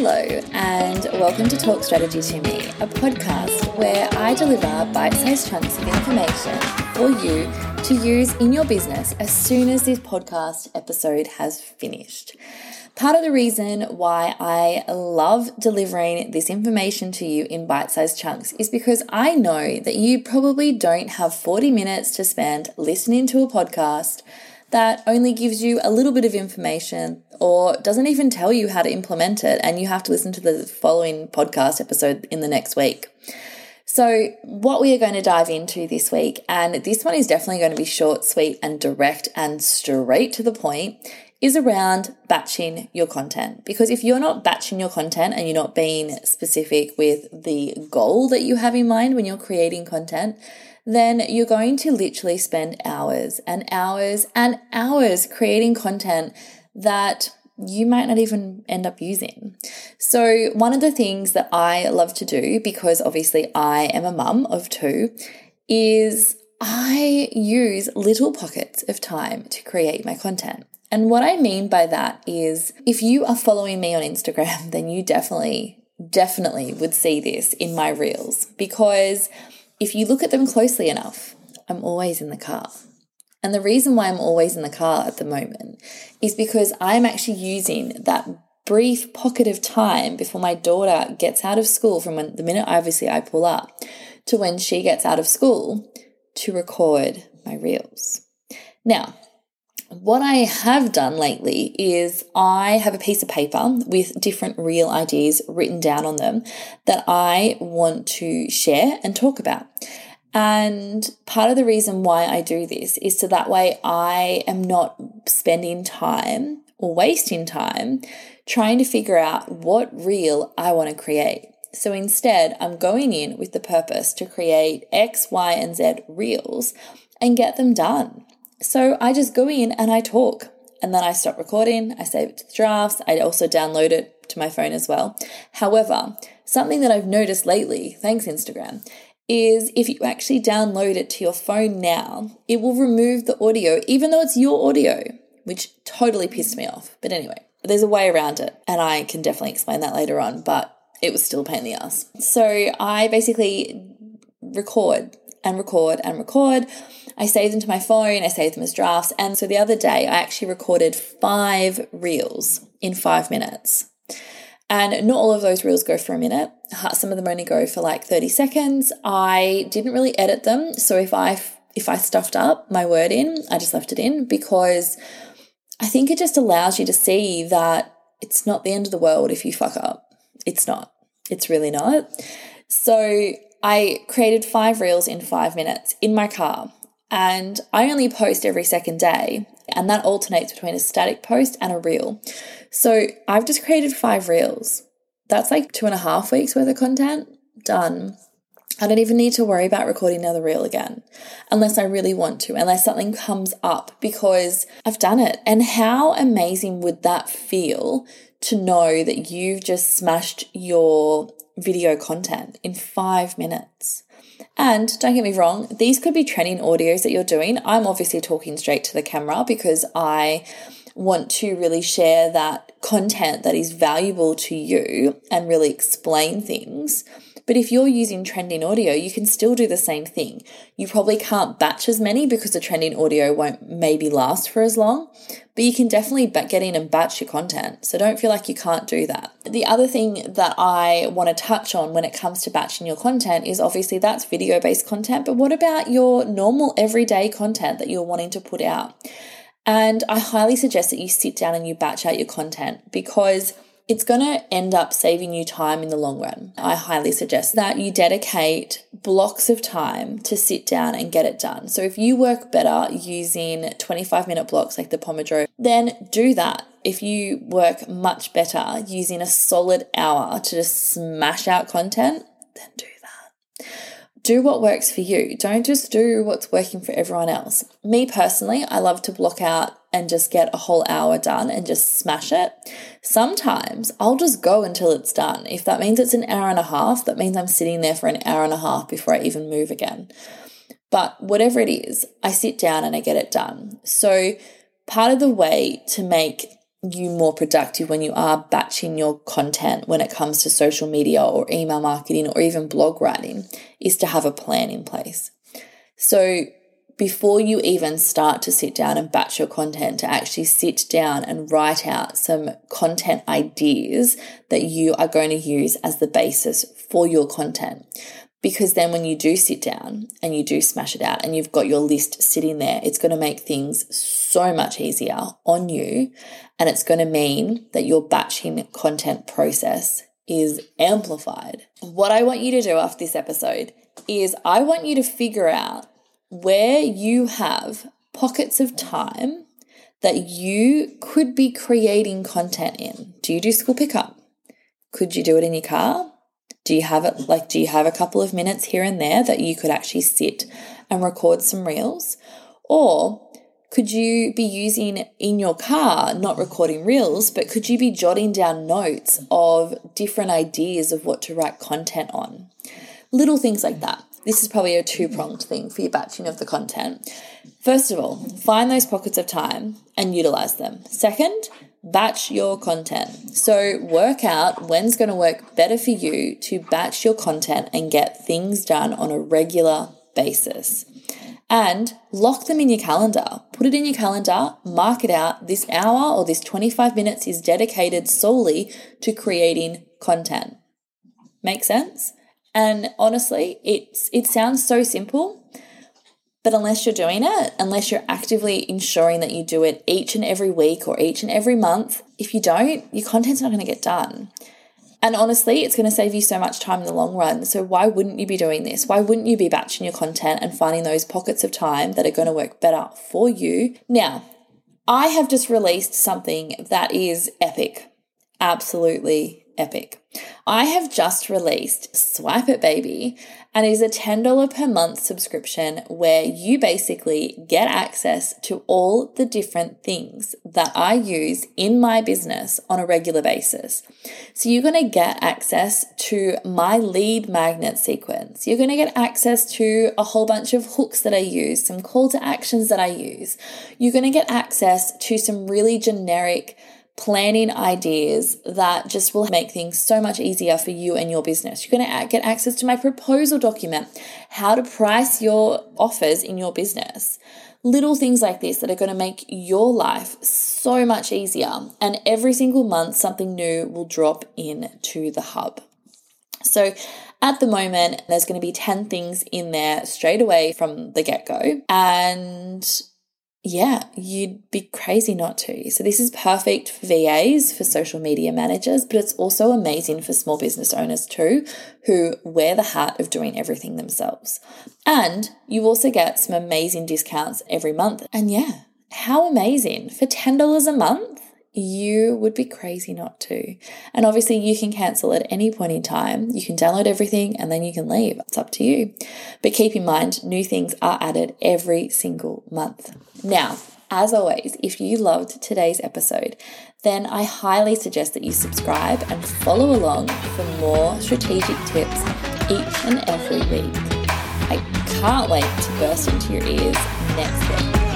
Hello, and welcome to Talk Strategy to Me, a podcast where I deliver bite sized chunks of information for you to use in your business as soon as this podcast episode has finished. Part of the reason why I love delivering this information to you in bite sized chunks is because I know that you probably don't have 40 minutes to spend listening to a podcast that only gives you a little bit of information or doesn't even tell you how to implement it, and you have to listen to the following podcast episode in the next week. So, what we are going to dive into this week, and this one is definitely going to be short, sweet, and direct and straight to the point, is around batching your content. Because if you're not batching your content and you're not being specific with the goal that you have in mind when you're creating content, then you're going to literally spend hours and hours and hours creating content that you might not even end up using. So, one of the things that I love to do, because obviously I am a mum of two, is I use little pockets of time to create my content. And what I mean by that is if you are following me on Instagram, then you definitely, definitely would see this in my reels because if you look at them closely enough, I'm always in the car. And the reason why I'm always in the car at the moment is because I'm actually using that brief pocket of time before my daughter gets out of school from when the minute obviously I pull up to when she gets out of school to record my reels. Now, what I have done lately is I have a piece of paper with different reel ideas written down on them that I want to share and talk about. And part of the reason why I do this is so that way I am not spending time or wasting time trying to figure out what reel I want to create. So instead, I'm going in with the purpose to create X, Y, and Z reels and get them done. So I just go in and I talk and then I stop recording, I save it to the drafts, I also download it to my phone as well. However, something that I've noticed lately, thanks Instagram, is if you actually download it to your phone now, it will remove the audio, even though it's your audio, which totally pissed me off. But anyway, there's a way around it, and I can definitely explain that later on, but it was still pain in the ass. So I basically record and record and record. I save them to my phone, I save them as drafts. And so the other day, I actually recorded five reels in five minutes. And not all of those reels go for a minute. Some of them only go for like 30 seconds. I didn't really edit them. So if I if I stuffed up my word in, I just left it in because I think it just allows you to see that it's not the end of the world if you fuck up. It's not. It's really not. So I created five reels in five minutes in my car, and I only post every second day, and that alternates between a static post and a reel. So I've just created five reels. That's like two and a half weeks worth of content done. I don't even need to worry about recording another reel again unless I really want to, unless something comes up because I've done it. And how amazing would that feel to know that you've just smashed your video content in five minutes. And don't get me wrong, these could be trending audios that you're doing. I'm obviously talking straight to the camera because I want to really share that content that is valuable to you and really explain things. But if you're using trending audio, you can still do the same thing. You probably can't batch as many because the trending audio won't maybe last for as long, but you can definitely get in and batch your content. So don't feel like you can't do that. The other thing that I want to touch on when it comes to batching your content is obviously that's video based content, but what about your normal everyday content that you're wanting to put out? And I highly suggest that you sit down and you batch out your content because it's going to end up saving you time in the long run. I highly suggest that you dedicate blocks of time to sit down and get it done. So if you work better using 25 minute blocks like the Pomodoro, then do that. If you work much better using a solid hour to just smash out content, then do that do what works for you. Don't just do what's working for everyone else. Me personally, I love to block out and just get a whole hour done and just smash it. Sometimes I'll just go until it's done. If that means it's an hour and a half, that means I'm sitting there for an hour and a half before I even move again. But whatever it is, I sit down and I get it done. So, part of the way to make you more productive when you are batching your content when it comes to social media or email marketing or even blog writing is to have a plan in place. So before you even start to sit down and batch your content, to actually sit down and write out some content ideas that you are going to use as the basis for your content. Because then when you do sit down and you do smash it out and you've got your list sitting there, it's going to make things so much easier on you. And it's going to mean that your batching content process is amplified. What I want you to do after this episode is I want you to figure out where you have pockets of time that you could be creating content in. Do you do school pickup? Could you do it in your car? Do you have it like do you have a couple of minutes here and there that you could actually sit and record some reels? Or could you be using in your car, not recording reels, but could you be jotting down notes of different ideas of what to write content on? Little things like that. This is probably a two pronged thing for your batching of the content. First of all, find those pockets of time and utilize them. Second, batch your content. So, work out when's going to work better for you to batch your content and get things done on a regular basis. And lock them in your calendar. Put it in your calendar, mark it out. This hour or this 25 minutes is dedicated solely to creating content. Make sense? And honestly, it's it sounds so simple, but unless you're doing it, unless you're actively ensuring that you do it each and every week or each and every month, if you don't, your content's not going to get done. And honestly, it's going to save you so much time in the long run. So, why wouldn't you be doing this? Why wouldn't you be batching your content and finding those pockets of time that are going to work better for you? Now, I have just released something that is epic. Absolutely epic. I have just released Swipe It Baby and it is a $10 per month subscription where you basically get access to all the different things that I use in my business on a regular basis. So you're going to get access to my lead magnet sequence. You're going to get access to a whole bunch of hooks that I use, some call to actions that I use. You're going to get access to some really generic planning ideas that just will make things so much easier for you and your business. You're going to get access to my proposal document, how to price your offers in your business. Little things like this that are going to make your life so much easier. And every single month, something new will drop into the hub. So, at the moment, there's going to be 10 things in there straight away from the get go. And yeah, you'd be crazy not to. So, this is perfect for VAs, for social media managers, but it's also amazing for small business owners too, who wear the hat of doing everything themselves. And you also get some amazing discounts every month. And yeah, how amazing! For $10 a month, you would be crazy not to. And obviously, you can cancel at any point in time. You can download everything and then you can leave. It's up to you. But keep in mind, new things are added every single month. Now, as always, if you loved today's episode, then I highly suggest that you subscribe and follow along for more strategic tips each and every week. I can't wait to burst into your ears next week.